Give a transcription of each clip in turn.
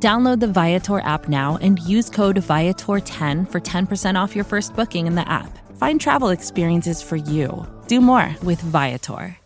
Download the Viator app now and use code Viator10 for 10% off your first booking in the app. Find travel experiences for you. Do more with Viator.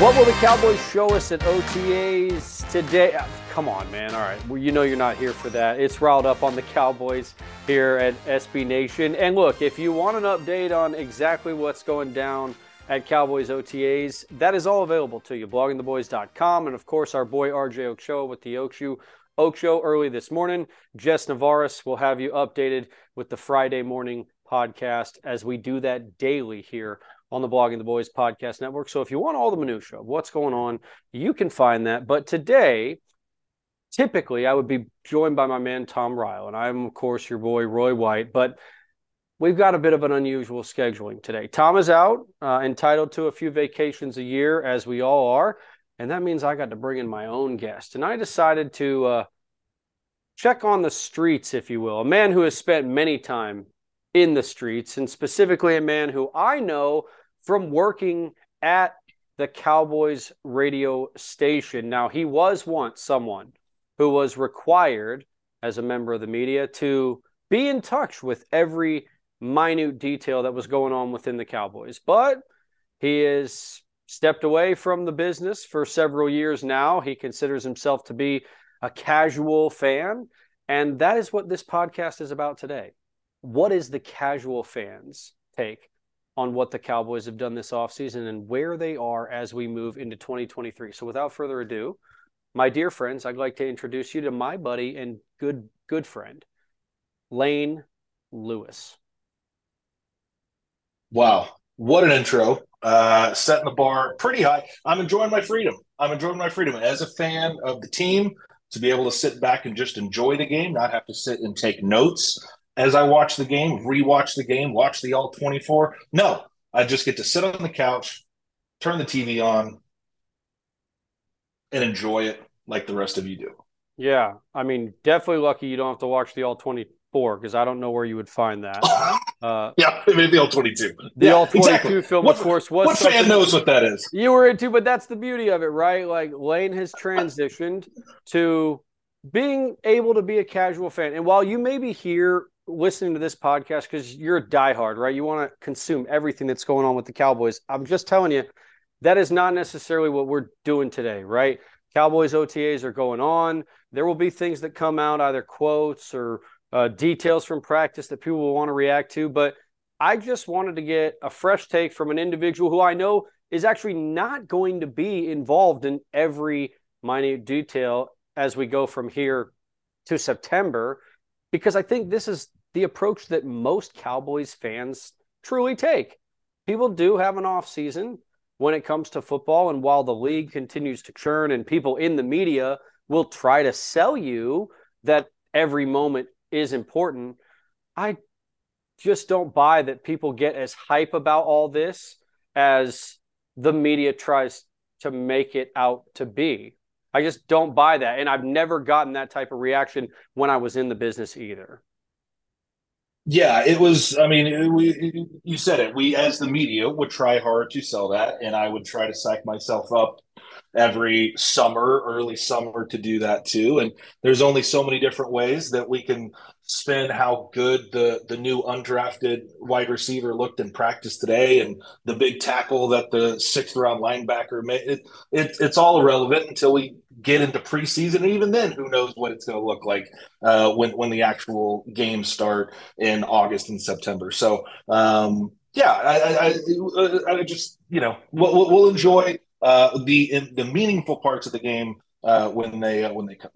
What will the Cowboys show us at OTAs today? Come on, man. All right. Well, you know you're not here for that. It's Ryled Up on the Cowboys here at SB Nation. And look, if you want an update on exactly what's going down at Cowboys OTAs, that is all available to you. Bloggingtheboys.com. And of course, our boy RJ Ochoa with the Oak Show. Oak Show early this morning. Jess Navares will have you updated with the Friday morning podcast as we do that daily here on the Blogging the Boys podcast network. So if you want all the minutia of what's going on, you can find that. But today, typically, I would be joined by my man Tom Ryle, and I'm of course your boy Roy White. But we've got a bit of an unusual scheduling today. Tom is out, uh, entitled to a few vacations a year, as we all are, and that means I got to bring in my own guest. And I decided to uh, check on the streets, if you will, a man who has spent many time in the streets, and specifically a man who I know from working at the Cowboys radio station. Now, he was once someone who was required as a member of the media to be in touch with every minute detail that was going on within the Cowboys. But he has stepped away from the business for several years now. He considers himself to be a casual fan. And that is what this podcast is about today what is the casual fans take on what the Cowboys have done this offseason and where they are as we move into 2023. So without further ado, my dear friends, I'd like to introduce you to my buddy and good good friend, Lane Lewis. Wow, what an intro. Uh, setting the bar pretty high. I'm enjoying my freedom. I'm enjoying my freedom as a fan of the team to be able to sit back and just enjoy the game, not have to sit and take notes as I watch the game, rewatch the game, watch the all 24. No, I just get to sit on the couch, turn the TV on, and enjoy it like the rest of you do. Yeah. I mean, definitely lucky you don't have to watch the all 24 because I don't know where you would find that. Uh, yeah, maybe the all 22. The yeah, all 22 exactly. film, what, of course, was. What fan knows what that is? You were into, but that's the beauty of it, right? Like Lane has transitioned to being able to be a casual fan. And while you may be here listening to this podcast because you're a diehard, right? You want to consume everything that's going on with the Cowboys. I'm just telling you, that is not necessarily what we're doing today, right? Cowboys OTAs are going on. There will be things that come out, either quotes or uh, details from practice that people will want to react to. But I just wanted to get a fresh take from an individual who I know is actually not going to be involved in every minute detail as we go from here to September because I think this is the approach that most Cowboys fans truly take. People do have an off season when it comes to football, and while the league continues to churn and people in the media will try to sell you that every moment is important, I just don't buy that people get as hype about all this as the media tries to make it out to be. I just don't buy that. And I've never gotten that type of reaction when I was in the business either. Yeah, it was. I mean, we, you said it. We, as the media, would try hard to sell that, and I would try to psych myself up every summer, early summer, to do that too. And there's only so many different ways that we can spin how good the the new undrafted wide receiver looked in practice today, and the big tackle that the sixth round linebacker made. It, it it's all irrelevant until we get into preseason. And even then, who knows what it's going to look like uh, when when the actual games start in August and September. So um, yeah, I, I, I, just you know we'll, we'll enjoy uh, the the meaningful parts of the game uh, when they uh, when they come.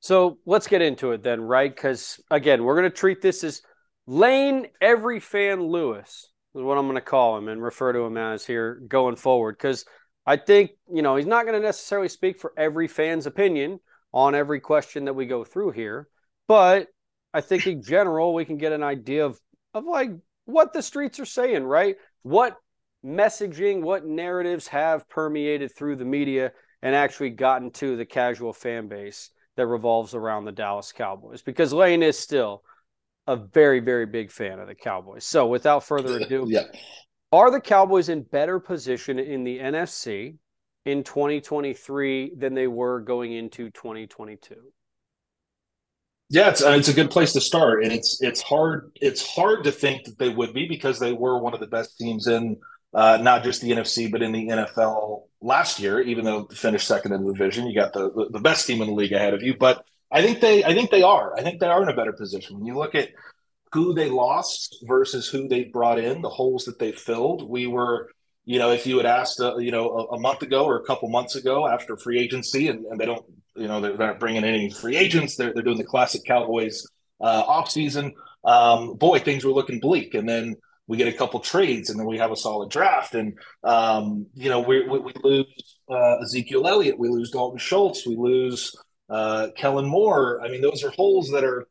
So let's get into it then, right? Because again, we're going to treat this as Lane every fan Lewis is what I'm going to call him and refer to him as here going forward. Because I think, you know, he's not going to necessarily speak for every fan's opinion on every question that we go through here. But I think in general, we can get an idea of, of like what the streets are saying, right? What messaging, what narratives have permeated through the media and actually gotten to the casual fan base that revolves around the Dallas Cowboys. Because Lane is still a very, very big fan of the Cowboys. So without further ado, yeah. are the Cowboys in better position in the NFC in 2023 than they were going into 2022? Yeah, it's uh, it's a good place to start, and it's it's hard it's hard to think that they would be because they were one of the best teams in uh, not just the NFC but in the NFL last year. Even though they finished second in the division, you got the, the the best team in the league ahead of you. But I think they I think they are. I think they are in a better position when you look at who they lost versus who they brought in, the holes that they filled. We were you know, if you had asked, uh, you know, a, a, month ago or a couple months ago after free agency, and, and they don't, you know, they're, not bringing in any free agents. They're, they're doing the classic Cowboys uh, off season. Um, boy, things were looking bleak. And then we get a couple trades, and then we have a solid draft. And um, you know, we, we, we lose uh, Ezekiel Elliott, we lose Dalton Schultz, we lose uh, Kellen Moore. I mean, those are holes that are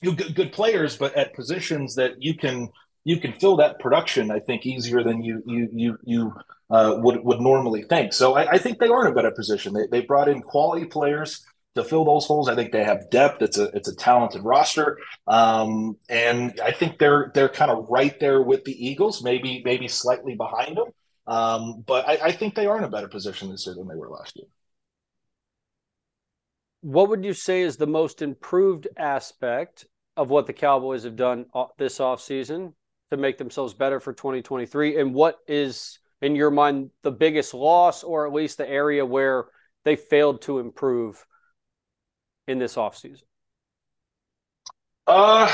you know, good, good players, but at positions that you can you can fill that production, I think, easier than you you you you uh, would would normally think. So I, I, think they are in a better position. They they brought in quality players to fill those holes. I think they have depth. It's a it's a talented roster, um, and I think they're they're kind of right there with the Eagles, maybe maybe slightly behind them. Um, but I, I think they are in a better position this year than they were last year. What would you say is the most improved aspect of what the Cowboys have done this offseason to make themselves better for 2023? And what is, in your mind, the biggest loss, or at least the area where they failed to improve in this offseason? Uh,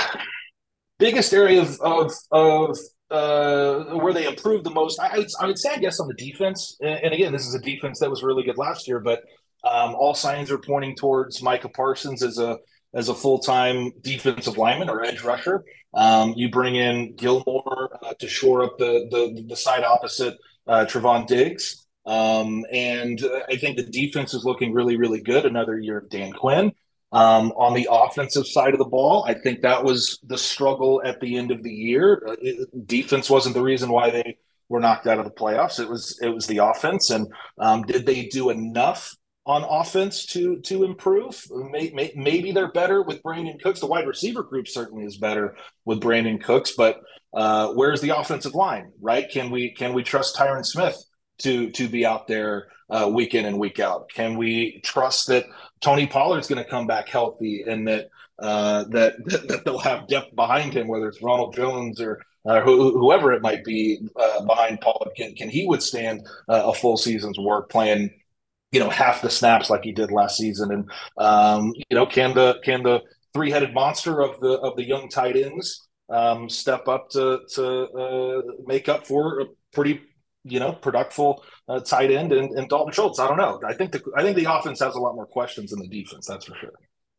biggest area of of, of uh, where they improved the most, I, I would say, I guess, on the defense. And, again, this is a defense that was really good last year, but um, all signs are pointing towards Micah Parsons as a as a full time defensive lineman or edge rusher. Um, you bring in Gilmore uh, to shore up the, the, the side opposite uh, Trevon Diggs. Um, and I think the defense is looking really, really good. Another year of Dan Quinn. Um, on the offensive side of the ball, I think that was the struggle at the end of the year. Uh, it, defense wasn't the reason why they were knocked out of the playoffs. It was it was the offense. And um, did they do enough on offense to to improve. Maybe they're better with Brandin Cooks. The wide receiver group certainly is better with Brandin Cooks, but uh, where's the offensive line? Right? Can we can we trust Tyron Smith to to be out there uh, week in and week out? Can we trust that Tony Pollard's going to come back healthy and that uh, that, that they'll have depth behind him, whether it's Ronald Jones or uh, whoever it might be uh, behind Pollard. Can can he withstand uh, a full season's work playing you know half the snaps like he did last season and um, you know can the can the three-headed monster of the of the young tight ends um, step up to to uh, make up for a pretty you know productive uh, tight end and, and Dalton Schultz. I don't know. I think the I think the offense has a lot more questions than the defense. That's for sure.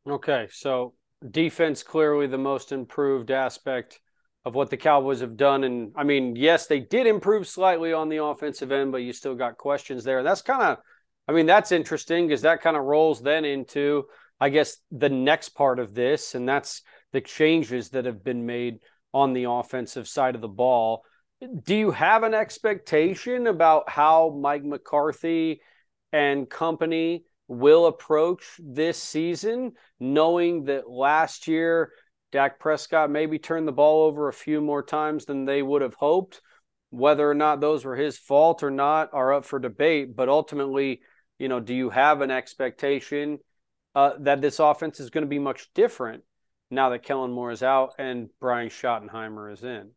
Okay, so defense clearly the most improved aspect of what the Cowboys have done. And I mean, yes, they did improve slightly on the offensive end, but you still got questions there. And that's kind of I mean, that's interesting because that kind of rolls then into, I guess, the next part of this, and that's the changes that have been made on the offensive side of the ball. Do you have an expectation about how Mike McCarthy and company will approach this season, knowing that last year Dak Prescott maybe turned the ball over a few more times than they would have hoped? Whether or not those were his fault or not are up for debate, but ultimately, you know, do you have an expectation uh, that this offense is going to be much different now that Kellen Moore is out and Brian Schottenheimer is in?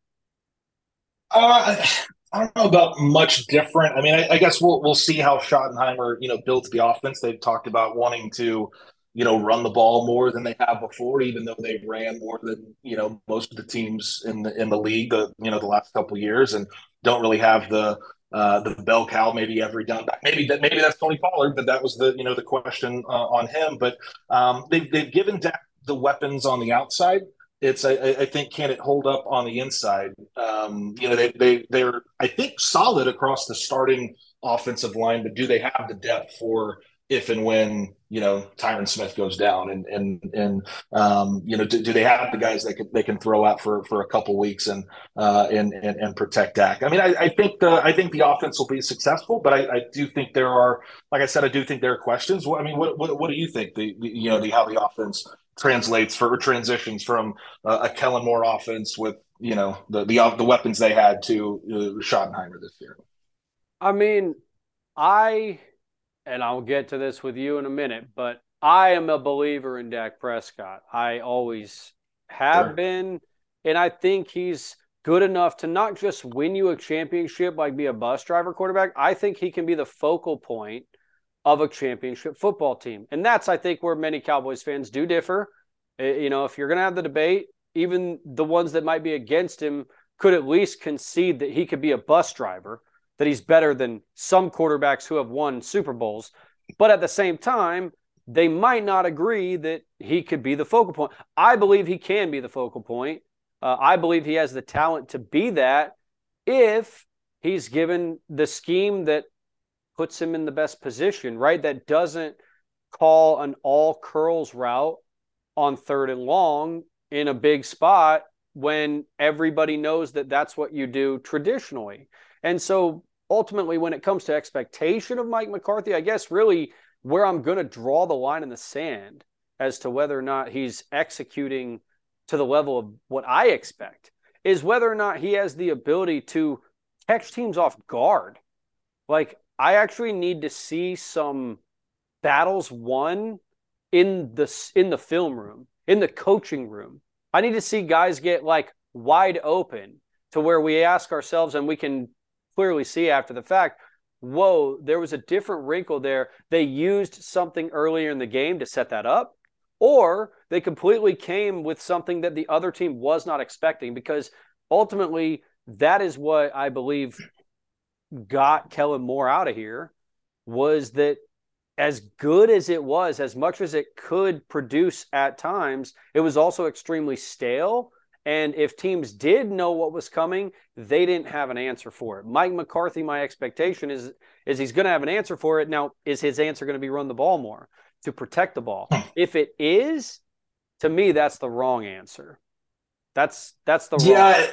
Uh, I don't know about much different. I mean, I, I, guess we'll we'll see how Schottenheimer, you know, builds the offense. They've talked about wanting to, you know, run the ball more than they have before, even though they ran more than you know most of the teams in the in the league, the you know the last couple years, and don't really have the uh, the bell cow, maybe every down back. Maybe that maybe that's Tony Pollard, but that was the you know the question uh, on him. But um, they've they've given Dak the weapons on the outside It's I, I think can it hold up on the inside? Um, you know, they they they're I think solid across the starting offensive line, but do they have the depth for if and when you know Tyron Smith goes down and and and um, you know do, do, they have the guys that can, they can throw out for for a couple weeks and uh, and, and and protect Dak? I mean, I, I, think the I think the offense will be successful, but I, I, do think there are like I said, I do think there are questions. I mean, what what, what do you think the, the you know the how the offense translates for transitions from uh, a Kellen Moore offense with you know the the the weapons they had to uh, Schottenheimer this year? I mean, I and I'll get to this with you in a minute, but I am a believer in Dak Prescott. I always have sure. been. And I think he's good enough to not just win you a championship, like be a bus driver quarterback. I think he can be the focal point of a championship football team. And that's, I think, where many Cowboys fans do differ. Eh, you know, if you're going to have the debate, even the ones that might be against him could at least concede that he could be a bus driver that he's better than some quarterbacks who have won Super Bowls. But at the same time, they might not agree that he could be the focal point. I believe he can be the focal point. Uh, I believe he has the talent to be that if he's given the scheme that puts him in the best position, right? That doesn't call an all curls route on third and long in a big spot when everybody knows that that's what you do traditionally. And so ultimately, when it comes to expectation of Mike McCarthy, I guess really where I'm going to draw the line in the sand as to whether or not he's executing to the level of what I expect is whether or not he has the ability to catch teams off guard. Like, I actually need to see some battles won in the in the film room, in the coaching room. I need to see guys get like wide open to where we ask ourselves and we can clearly see after the fact whoa, there was a different wrinkle there. They used something earlier in the game to set that up, or they completely came with something that the other team was not expecting because ultimately that is what I believe got Kellen Moore out of here was that as good as it was, as much as it could produce at times, it was also extremely stale and if teams did know what was coming, they didn't have an answer for it. Mike McCarthy, my expectation is is he's going to have an answer for it. Now, is his answer going to be run the ball more to protect the ball? If it is, to me, that's the wrong answer. That's that's the yeah.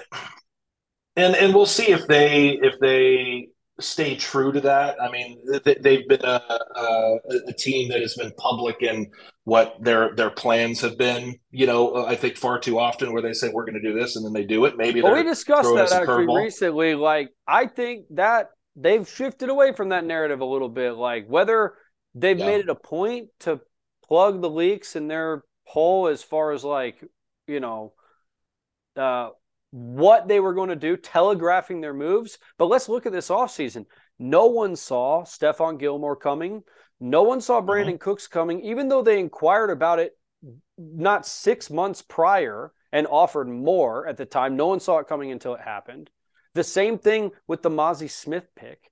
And and we'll see if they if they stay true to that. I mean, they've been a, a, a, team that has been public in what their their plans have been. You know, I think far too often where they say we're going to do this and then they do it. Maybe well, we discussed that actually recently. Like, I think that they've shifted away from that narrative a little bit. Like whether they've yeah. made it a point to plug the leaks in their hole as far as like you know. Uh, what they were going to do, telegraphing their moves. But let's look at this offseason. No one saw Stephon Gilmore coming. No one saw Brandin uh-huh. Cooks coming, even though they inquired about it not six months prior and offered more at the time. No one saw it coming until it happened. The same thing with the Mazi Smith pick.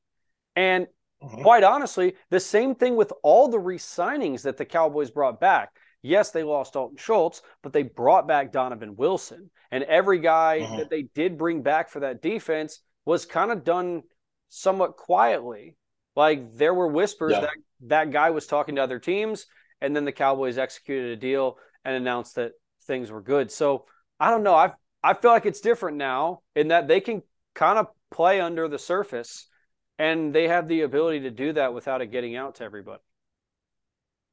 And uh-huh. quite honestly, the same thing with all the re signings that the Cowboys brought back. Yes, they lost Dalton Schultz, but they brought back Donovan Wilson. And every guy uh-huh. that they did bring back for that defense was kind of done somewhat quietly. Like there were whispers yeah. that that guy was talking to other teams, and then the Cowboys executed a deal and announced that things were good. So I don't know. I I feel like it's different now in that they can kind of play under the surface, and they have the ability to do that without it getting out to everybody.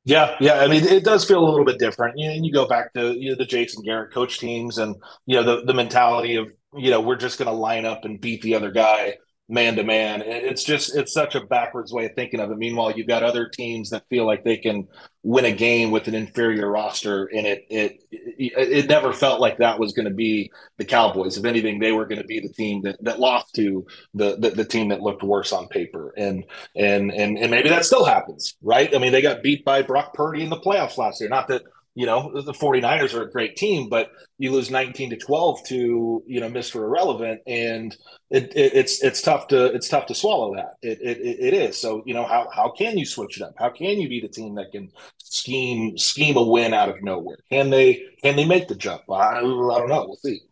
Yeah, yeah. I mean, it does feel a little bit different. You you go back to you know the Jason Garrett coach teams, and you know the the mentality of you know we're just going to line up and beat the other guy man to man. It's just it's such a backwards way of thinking of it. Meanwhile, you've got other teams that feel like they can win a game with an inferior roster, and it it it, it never felt like that was going to be the Cowboys. If anything, they were going to be the team that, that lost to the, the, the team that looked worse on paper, and and and and maybe that still happens, right? I mean, they got beat by Brock Purdy in the playoffs last year. Not that you know, the 49ers are a great team, but you lose 19 to 12 to, you know, Mr. Irrelevant. And it, it, it's, it's tough to, it's tough to swallow that it, it, it is. So, you know, how, how can you switch it up? How can you be the team that can scheme, scheme a win out of nowhere? Can they, can they make the jump? I, I don't know. We'll see.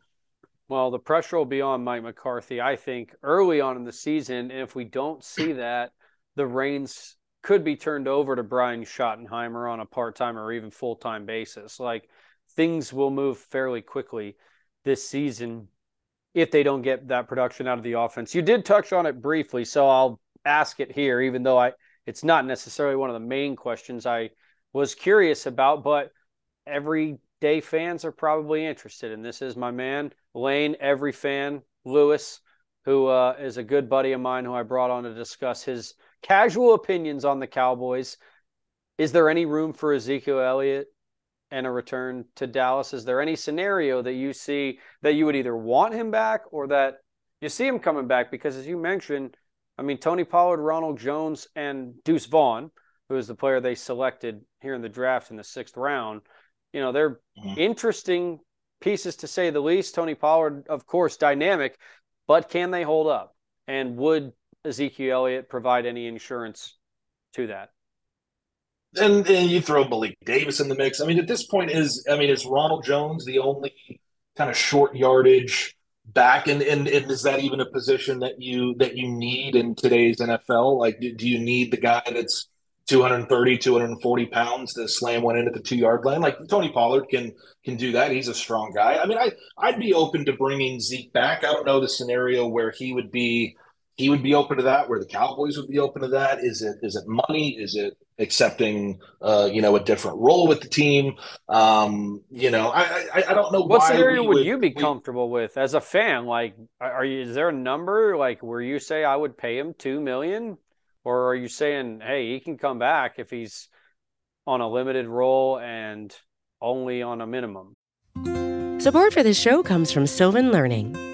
Well, the pressure will be on Mike McCarthy, I think, early on in the season. And if we don't see that, the reins could be turned over to Brian Schottenheimer on a part time or even full time basis. Like things will move fairly quickly this season if they don't get that production out of the offense. You did touch on it briefly, so I'll ask it here, even though I it's not necessarily one of the main questions I was curious about, but everyday fans are probably interested. And this is my man, Lane, every fan, Lewis, who uh, is a good buddy of mine who I brought on to discuss his casual opinions on the Cowboys. Is there any room for Ezekiel Elliott and a return to Dallas? Is there any scenario that you see that you would either want him back or that you see him coming back? Because as you mentioned, I mean, Tony Pollard, Ronald Jones, and Deuce Vaughn, who is the player they selected here in the draft in the sixth round, you know, they're mm-hmm. interesting pieces to say the least. Tony Pollard, of course, dynamic, but can they hold up? And would Ezekiel Elliott provide any insurance to that? And, and you throw Malik Davis in the mix. I mean, at this point, is I mean, is Ronald Jones the only kind of short yardage back, and, and, and is that even a position that you that you need in today's NFL? Like, do, do you need the guy that's 230, 240 pounds to slam one in at the two yard line. Like Tony Pollard can can do that. He's a strong guy. I mean, I I'd be open to bringing Zeke back. I don't know the scenario where he would be he would be open to that, where the Cowboys would be open to that. Is it is it money? Is it accepting uh, you know a different role with the team? Um, you know, I I, I don't know. What scenario would, would, you be we, comfortable with as a fan? Like, are you is there a number like where you say I would pay him two million, or are you saying hey he can come back if he's on a limited role and only on a minimum? Support for this show comes from Sylvan Learning.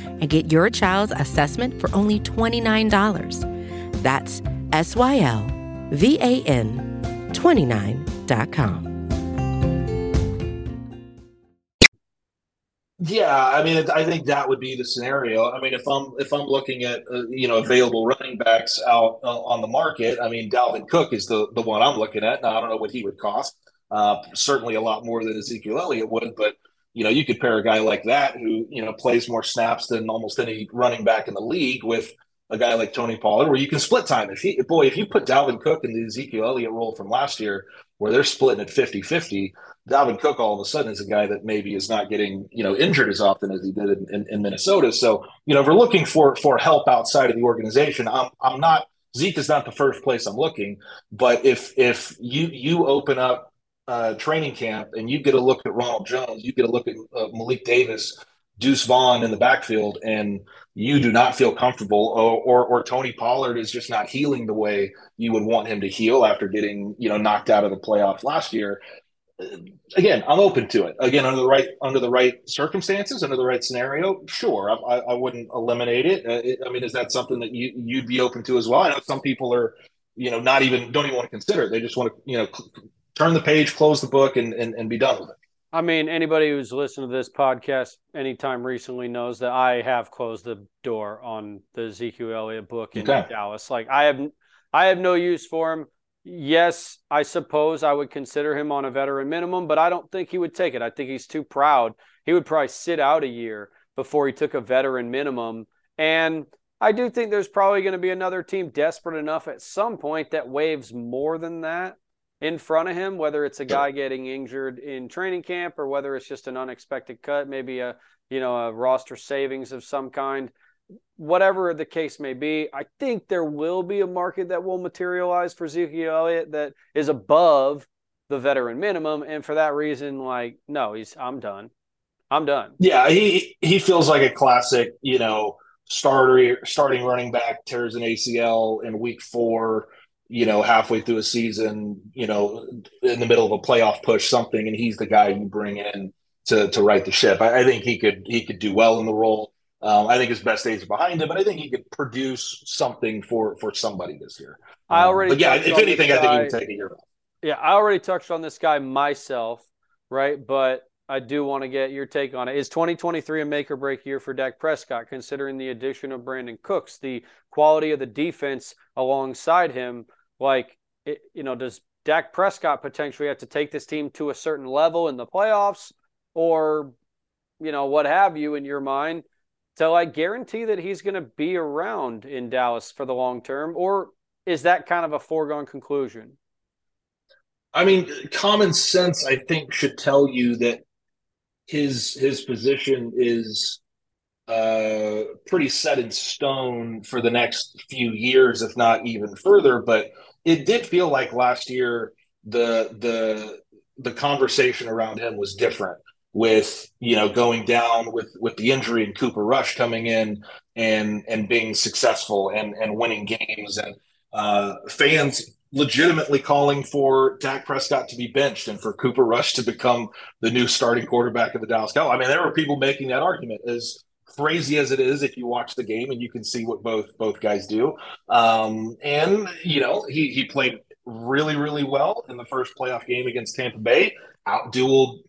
and get your child's assessment for only $29. That's S Y L V A N 29.com. Yeah, I mean, I think that would be the scenario. I mean, if I'm if I'm looking at uh, you know available running backs out uh, on the market, I mean, Dalvin Cook is the the one I'm looking at. Now, I don't know what he would cost. Uh, certainly a lot more than Ezekiel Elliott would, but you know, you could pair a guy like that who, you know, plays more snaps than almost any running back in the league with a guy like Tony Pollard, where you can split time. If he, boy, if you put Dalvin Cook in the Ezekiel Elliott role from last year, where they're splitting at 50 50, Dalvin Cook all of a sudden is a guy that maybe is not getting, you know, injured as often as he did in, in, in Minnesota. So, you know, if we're looking for, for help outside of the organization, I'm, I'm not, Zeke is not the first place I'm looking, but if, if you, you open up uh, training camp and you get a look at Ronald Jones, you get a look at uh, Malik Davis, Deuce Vaughn in the backfield, and you do not feel comfortable, or, or, or Tony Pollard is just not healing the way you would want him to heal after getting you know knocked out of the playoffs last year. Again, I'm open to it. Again, under the right under the right circumstances, under the right scenario, sure, I, I wouldn't eliminate it. Uh, it. I mean, is that something that you you'd be open to as well? I know some people are you know not even don't even want to consider it. They just want to you know turn the page, close the book, and, and, and be done with it. I mean, anybody who's listened to this podcast anytime recently knows that I have closed the door on the Ezekiel Elliott book in okay. Dallas. Like I have, I have no use for him. Yes, I suppose I would consider him on a veteran minimum, but I don't think he would take it. I think he's too proud he would probably sit out a year before he took a veteran minimum. And I do think there's probably going to be another team desperate enough at some point that waves more than that in front of him, whether it's a guy getting injured in training camp or whether it's just an unexpected cut, maybe a you know a roster savings of some kind. Whatever the case may be, I think there will be a market that will materialize for Ezekiel Elliott that is above the veteran minimum, and for that reason, like no, he's I'm done. I'm done. Yeah, he he feels like a classic, you know, starter starting running back tears an ACL in week four you know, halfway through a season, you know, in the middle of a playoff push, something, and he's the guy you bring in to to right the ship. I, I think he could he could do well in the role. Um, I think his best days are behind him, but I think he could produce something for for somebody this year. Um, I already, but yeah, if anything, I think he would take a year off. Yeah, I already touched on this guy myself, right? But I do want to get your take on it. Is 2023 a make or break year for Dak Prescott, considering the addition of Brandin Cooks, the quality of the defense alongside him? Like, it, you know, does Dak Prescott potentially have to take this team to a certain level in the playoffs or, you know, what have you in your mind to like guarantee that he's going to be around in Dallas for the long term? Or is that kind of a foregone conclusion? I mean, common sense, I think, should tell you that his his position is uh, pretty set in stone for the next few years, if not even further. But it did feel like last year the the the conversation around him was different with you know going down with with the injury and Cooper Rush coming in and and being successful and and winning games and uh, fans legitimately calling for Dak Prescott to be benched and for Cooper Rush to become the new starting quarterback of the Dallas Cowboys. I mean, there were people making that argument as crazy as it is if you watch the game and you can see what both both guys do. Um, and you know, he he played really really well in the first playoff game against Tampa Bay, outdueled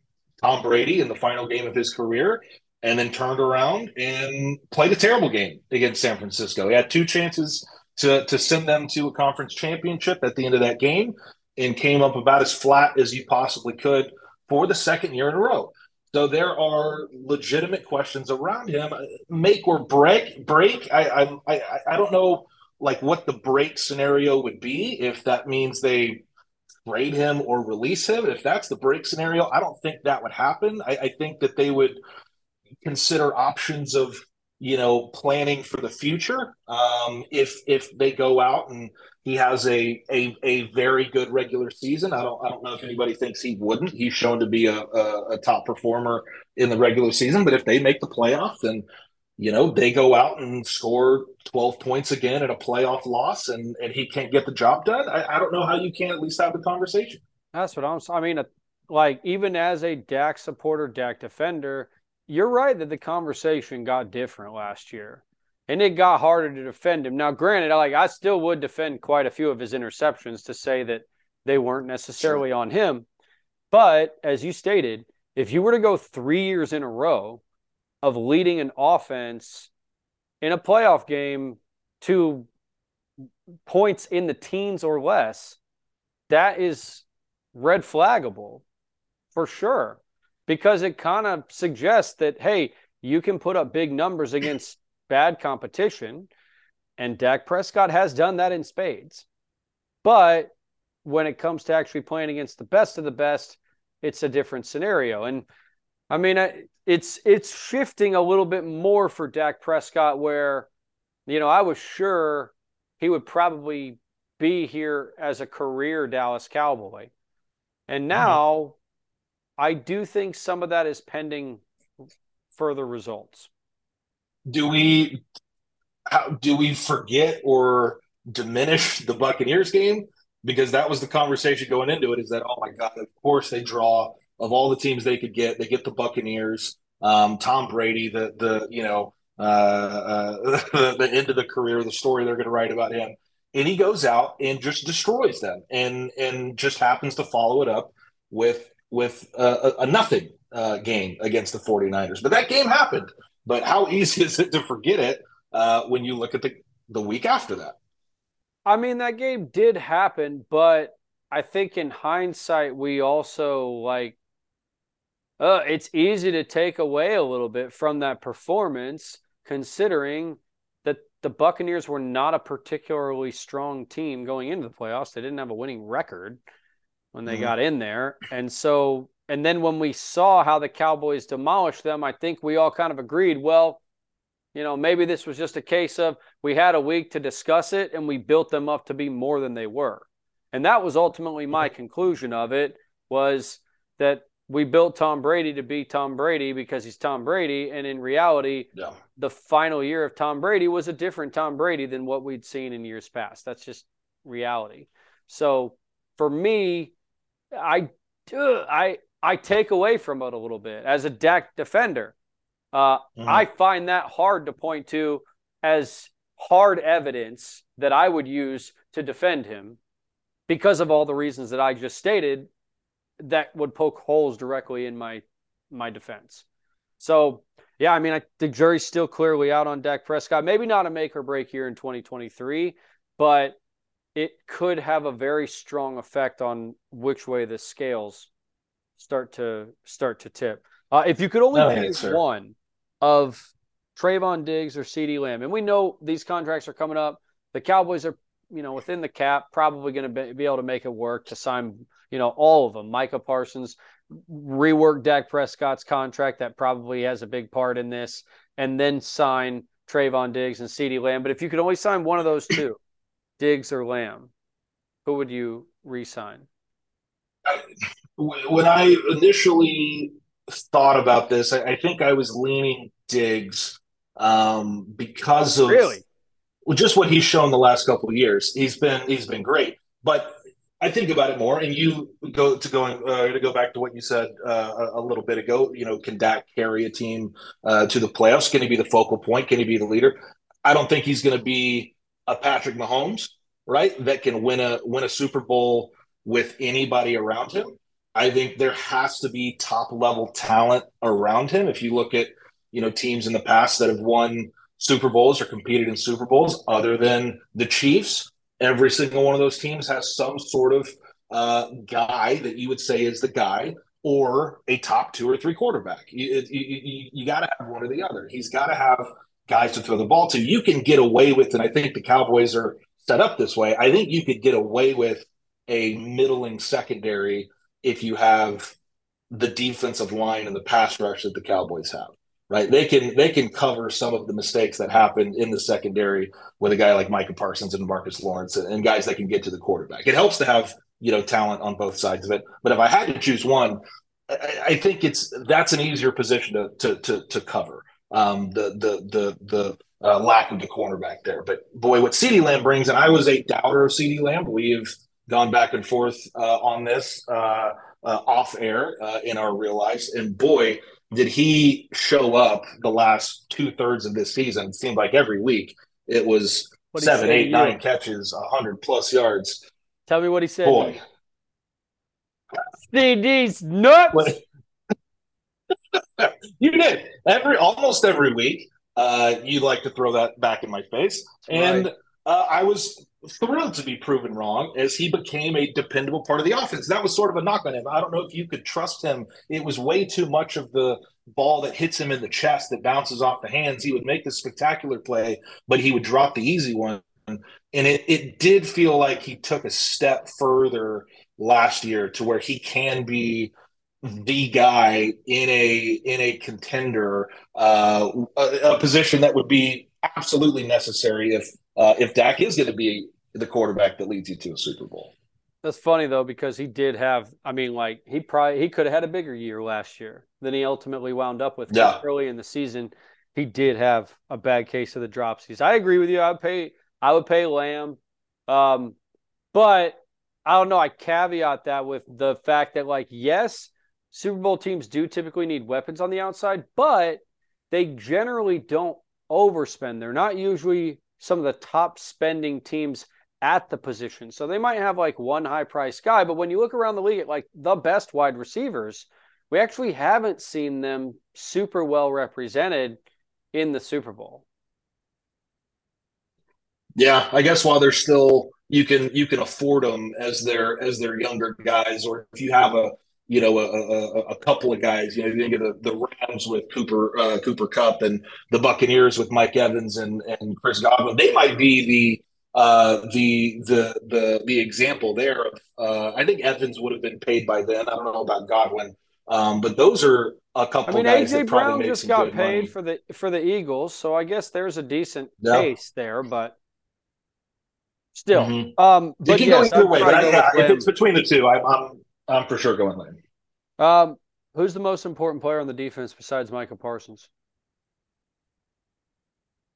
Tom Brady in the final game of his career. And then turned around and played a terrible game against San Francisco. He had two chances to to send them to a conference championship at the end of that game, and came up about as flat as you possibly could for the second year in a row. So there are legitimate questions around him. Make or break. Break. I I I, don't know like what the break scenario would be if that means they trade him or release him. If that's the break scenario, I don't think that would happen. I, I think that they would consider options of you know planning for the future. Um, if if they go out and he has a, a a very good regular season. I don't I don't know if anybody thinks he wouldn't. He's shown to be a, a, a top performer in the regular season. But if they make the playoff, then you know they go out and score 12 points again in a playoff loss and and he can't get the job done i, I don't know how you can't at least have the conversation that's what i'm i mean uh, like even as a dak supporter dak defender you're right that the conversation got different last year and it got harder to defend him. Now, granted, like I still would defend quite a few of his interceptions to say that they weren't necessarily sure. on him. But as you stated, if you were to go three years in a row of leading an offense in a playoff game to points in the teens or less, that is red flaggable for sure because it kind of suggests that, hey, you can put up big numbers against bad competition. And Dak Prescott has done that in spades. But when it comes to actually playing against the best of the best, it's a different scenario. And I mean, it's it's shifting a little bit more for Dak Prescott, where you know I was sure he would probably be here as a career Dallas Cowboy, and mm-hmm. now mm-hmm. I do think some of that is pending further results do we how, do we forget or diminish the Buccaneers game? Because that was the conversation going into it. Is that oh my god? Of course they draw of all the teams they could get. They get the Buccaneers. Um, Tom Brady, the the you know uh, uh, the, end of the career, the story they're going to write about him, and he goes out and just destroys them, and and just happens to follow it up with with a, a nothing uh, game against the 49ers. But that game happened. But how easy is it to forget it uh, when you look at the the week after that? I mean, that game did happen, but I think in hindsight, we also like Uh, it's easy to take away a little bit from that performance, considering that the Buccaneers were not a particularly strong team going into the playoffs. They didn't have a winning record when they mm-hmm. got in there. And so, and then when we saw how the Cowboys demolished them, I think we all kind of agreed, well, you know, maybe this was just a case of we had a week to discuss it and we built them up to be more than they were. And that was ultimately my conclusion of it was that we built Tom Brady to be Tom Brady because he's Tom Brady. And in reality, yeah. the final year of Tom Brady was a different Tom Brady than what we'd seen in years past. That's just reality. So for me, I I I take away from it a little bit as a Dak defender. Uh, mm-hmm. I find that hard to point to as hard evidence that I would use to defend him because of all the reasons that I just stated that would poke holes directly in my my defense. So yeah, I mean, I, the jury's still clearly out on Dak Prescott. Maybe not a make or break here in 2023, but it could have a very strong effect on which way the scales start to start to tip. Uh, if you could only no pick one of Trevon Diggs or CeeDee Lamb, and we know these contracts are coming up, the Cowboys are you know within the cap probably going to be able to make it work to sign you know all of them. Micah Parsons rework Dak Prescott's contract that probably has a big part in this, and then sign Trevon Diggs and CeeDee Lamb. But if you could only sign one of those two, Diggs or Lamb, who would you re-sign? When I initially thought about this, I, I think I was leaning Diggs um, because of really well, just what he's shown the last couple of years. He's been he's been great, but I think about it more, and you go to going uh, to go back to what you said uh, a little bit ago. You know, can Dak carry a team uh, to the playoffs? Can he be the focal point? Can he be the leader? I don't think he's going to be a Patrick Mahomes, right? That can win a win a Super Bowl with anybody around him. I think there has to be top level talent around him. If you look at you know teams in the past that have won Super Bowls or competed in Super Bowls, other than the Chiefs, every single one of those teams has some sort of uh, guy that you would say is the guy or a top two or three quarterback. You, you, you, you got to have one or the other. He's got to have guys to throw the ball to. You can get away with, and I think the Cowboys are set up this way. I think you could get away with a middling secondary if you have the defensive line and the pass rush that the Cowboys have. Right, they can they can cover some of the mistakes that happened in the secondary with a guy like Micah Parsons and Marcus Lawrence and, and guys that can get to the quarterback. It helps to have you know talent on both sides of it. But if I had to choose one, I, I think it's that's an easier position to to to, to cover um, the the the the uh, lack of the cornerback there. But boy, what CeeDee Lamb brings, and I was a doubter of CeeDee Lamb. We've gone back and forth uh, on this uh, uh off air uh, in our real lives, and boy, did he show up the last two thirds of this season? It seemed like every week it was seven, eight, nine catches, hundred plus yards. Tell me what he said. Boy. CeeDee's nuts. you did every almost every week. Uh, you like to throw that back in my face, and right. uh, I was thrilled to be proven wrong as he became a dependable part of the offense. That was sort of a knock on him. I don't know if you could trust him. It was way too much of the ball that hits him in the chest that bounces off the hands. He would make the spectacular play, but he would drop the easy one. And it, it did feel like he took a step further last year to where he can be the guy in a in a contender, uh, a, a, position that would be absolutely necessary if uh, if Dak is going to be the quarterback that leads you to a Super Bowl. That's funny though because he did have. I mean, like he probably he could have had a bigger year last year than he ultimately wound up with. Yeah. Early in the season, he did have a bad case of the dropsies. I agree with you. I would pay. I would pay Lamb, um, but I don't know. I caveat that with the fact that, like, yes, Super Bowl teams do typically need weapons on the outside, but they generally don't overspend. They're not usually some of the top spending teams at the position. So they might have like one high price guy, but when you look around the league at like the best wide receivers, we actually haven't seen them super well represented in the Super Bowl. Yeah, I guess while they're still you can you can afford them as their as their younger guys, or if you have a you know, a, a, a, couple of guys. You know, you think of the, the Rams with Cooper uh, Cooper Kupp and the Buccaneers with Mike Evans and, and Chris Godwin. They might be the uh, the the the the example there. Of, uh, I think Evans would have been paid by then. I don't know about Godwin, um, but those are a couple. I mean, AJ Brown just got paid money. for the for the Eagles, so I guess there's a decent yeah. case there, but. Still, mm-hmm. um, but you can yes, go either way. But I, yeah, if it's between the two, I'm, I'm I'm for sure going Lynn. Um, who's the most important player on the defense besides Michael Parsons?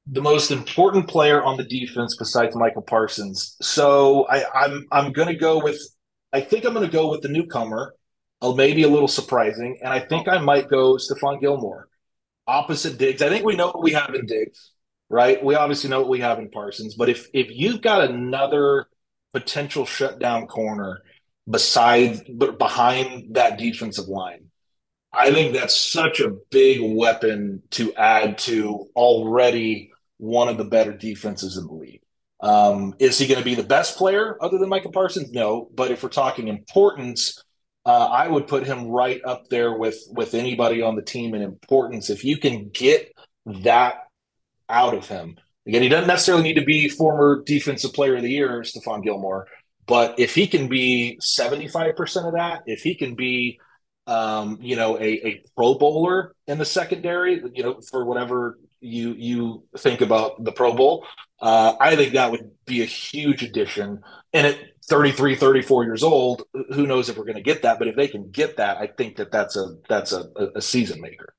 The most important player on the defense besides Micah Parsons. So I, I'm I'm going to go with. I think I'm going to go with the newcomer, uh, maybe a little surprising, and I think I might go Stephon Gilmore, opposite Diggs. I think we know what we have in Diggs, right? We obviously know what we have in Parsons, but if if you've got another potential shutdown corner beside but behind that defensive line. I think that's such a big weapon to add to already one of the better defenses in the league. Um, is he going to be the best player other than Micah Parsons? No, but if we're talking importance, uh, I would put him right up there with with anybody on the team in importance. If you can get that out of him, again, he doesn't necessarily need to be former defensive player of the year, Stephon Gilmore, but if he can be 75% of that, if he can be, um, you know, a, a pro bowler in the secondary, you know, for whatever you you think about the Pro Bowl, uh, I think that would be a huge addition. And at 33, 34 years old, who knows if we're going to get that? But if they can get that, I think that that's a that's a, a season maker.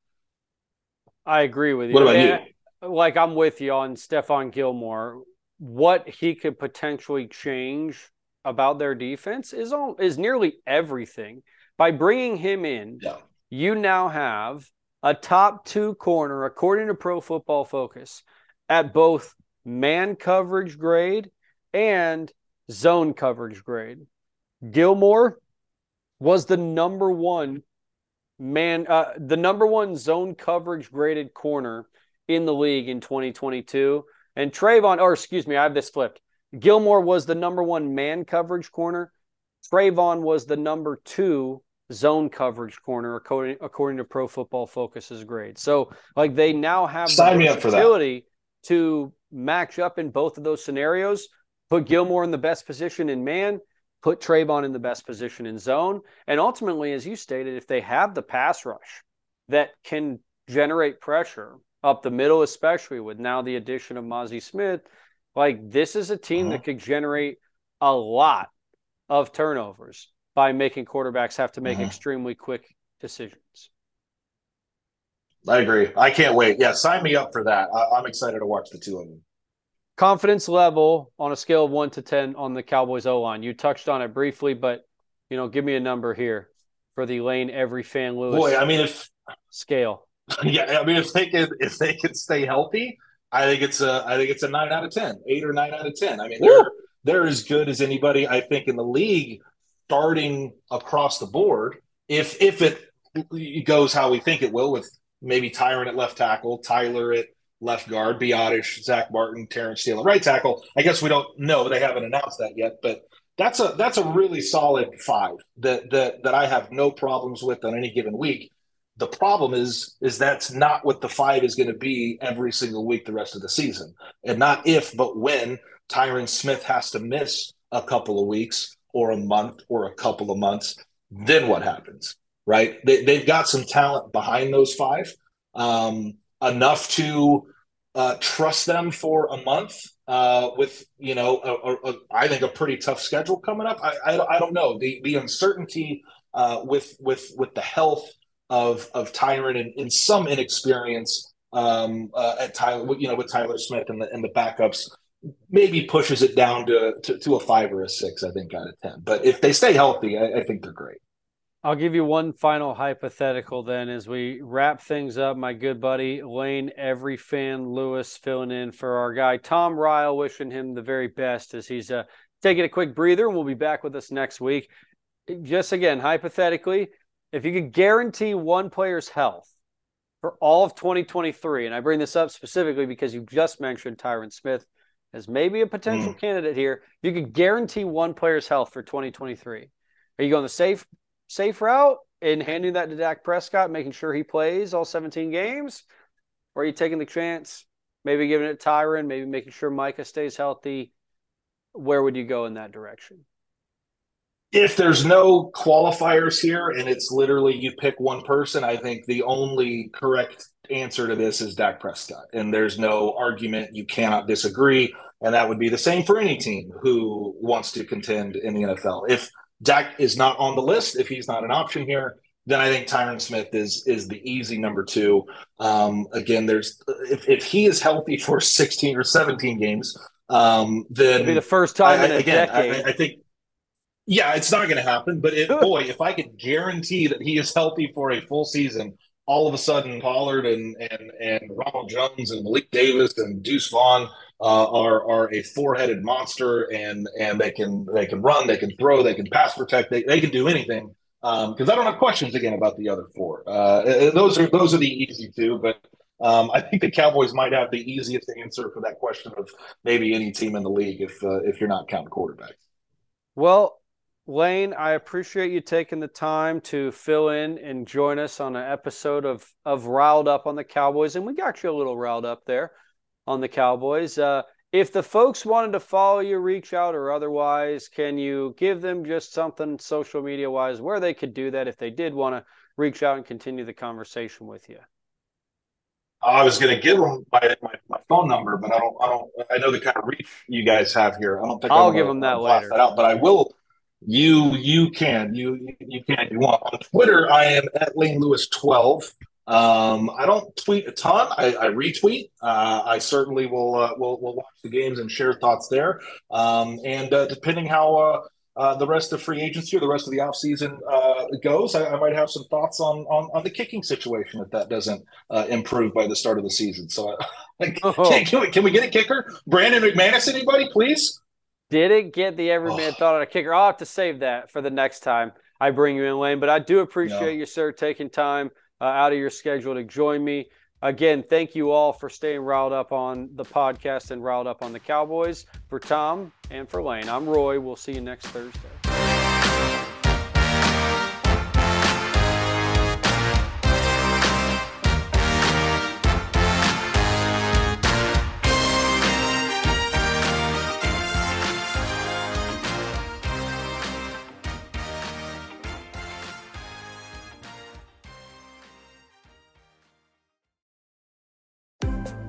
I agree with you. What about and, you? Like I'm with you on Stephon Gilmore. What he could potentially change about their defense is all, is nearly everything. By bringing him in, yeah. you now have a top two corner, according to Pro Football Focus, at both man coverage grade and zone coverage grade. Gilmore was the number one man, uh, the number one zone coverage graded corner in the league in 2022. And Trevon, or excuse me, I have this flipped. Gilmore was the number one man coverage corner. Trevon was the number two zone coverage corner according according to Pro Football Focus's grade. So like they now have Sign the ability to match up in both of those scenarios. Put Gilmore in the best position in man, put Trevon in the best position in zone, and ultimately, as you stated, if they have the pass rush that can generate pressure up the middle, especially with now the addition of Mazi Smith, like this is a team uh-huh. that could generate a lot of turnovers by making quarterbacks have to make uh-huh. extremely quick decisions. I agree. I can't wait. Yeah, sign me up for that. I- am excited to watch the two of them. Confidence level on a scale of one to ten on the Cowboys O line. You touched on it briefly, but you know, give me a number here for the Lane every fan Lewis. Boy, I mean, if scale. Yeah, I mean, if they can if they can stay healthy, I think it's a I think it's a nine out of ten, eight or nine out of ten. I mean, they're they're as good as anybody I think in the league, starting across the board. If if it goes how we think it will, with maybe Tyron at left tackle, Tyler at left guard, Biadasz, Zack Martin, Terence Steele at right tackle. I guess we don't know; they haven't announced that yet, but that's a that's a really solid five that that that I have no problems with on any given week. The problem is, is that's not what the five is going to be every single week the rest of the season, and not if, but when Tyron Smith has to miss a couple of weeks or a month or a couple of months. Then what happens? Right? They, they've got some talent behind those five, um, enough to uh, trust them for a month uh, with you know a, a, a, I think a pretty tough schedule coming up. I, I, I don't know the the uncertainty uh, with with with the health of of Tyron and, and some inexperience um, uh, at Tyler, you know, with Tyler Smith and the and the backups, maybe pushes it down to, to, to a five or a six. I think out of ten. But if they stay healthy, I, I think they're great. I'll give you one final hypothetical then as we wrap things up. My good buddy Lane, every fan Lewis filling in for our guy Tom Ryle, wishing him the very best as he's uh, taking a quick breather, and we'll be back with us next week. Just again, hypothetically, if you could guarantee one player's health for all of 2023, and I bring this up specifically because you just mentioned Tyron Smith as maybe a potential mm. candidate here, if you could guarantee one player's health for 2023, are you going the safe safe route in handing that to Dak Prescott, making sure he plays all 17 games? Or are you taking the chance, maybe giving it to Tyron, maybe making sure Micah stays healthy? Where would you go in that direction? If there's no qualifiers here and it's literally you pick one person, I think the only correct answer to this is Dak Prescott. And there's no argument. You cannot disagree. And that would be the same for any team who wants to contend in the NFL. If Dak is not on the list, if he's not an option here, then I think Tyron Smith is is the easy number two. Um, again, there's if, if he is healthy for 16 or 17 games, um, then It'll be the first time I, in a again, decade. I, I think yeah, it's not going to happen. But it, boy, if I could guarantee that he is healthy for a full season, all of a sudden Pollard and and and Ronald Jones and Malik Davis and Deuce Vaughn uh, are are a four headed monster, and and they can they can run, they can throw, they can pass protect, they, they can do anything. Because um, I don't have questions again about the other four. Uh, those are those are the easy two, but um, I think the Cowboys might have the easiest answer for that question of maybe any team in the league if uh, if you're not counting quarterbacks. Well, Lane, I appreciate you taking the time to fill in and join us on an episode of of Ryled Up on the Cowboys, and we got you a little riled up there on the Cowboys. Uh, if the folks wanted to follow you, reach out, or otherwise, can you give them just something social media wise where they could do that if they did want to reach out and continue the conversation with you? I was going to give them my, my, my, phone number, but I don't. I don't. I know the kind of reach you guys have here. I don't think I'll give them that later. That out, but I will. You you can you you can you want on Twitter. I am at Lane Lewis twelve. Um, I don't tweet a ton. I, I retweet. Uh, I certainly will, uh, will will watch the games and share thoughts there. Um, and uh, depending how uh, uh, the rest of free agency or the rest of the offseason uh, goes, I, I, might have some thoughts on, on on the kicking situation if that doesn't improve by the start of the season. So, oh. can, can, we, can we get a kicker? Brandon McManus, anybody, please? Didn't get the everyman oh. thought on a kicker. I'll have to save that for the next time I bring you in, Lane. But I do appreciate no. you, sir, taking time uh, out of your schedule to join me. Again, thank you all for staying riled up on the podcast and riled up on the Cowboys. For Tom and for Lane, I'm Roy. We'll see you next Thursday.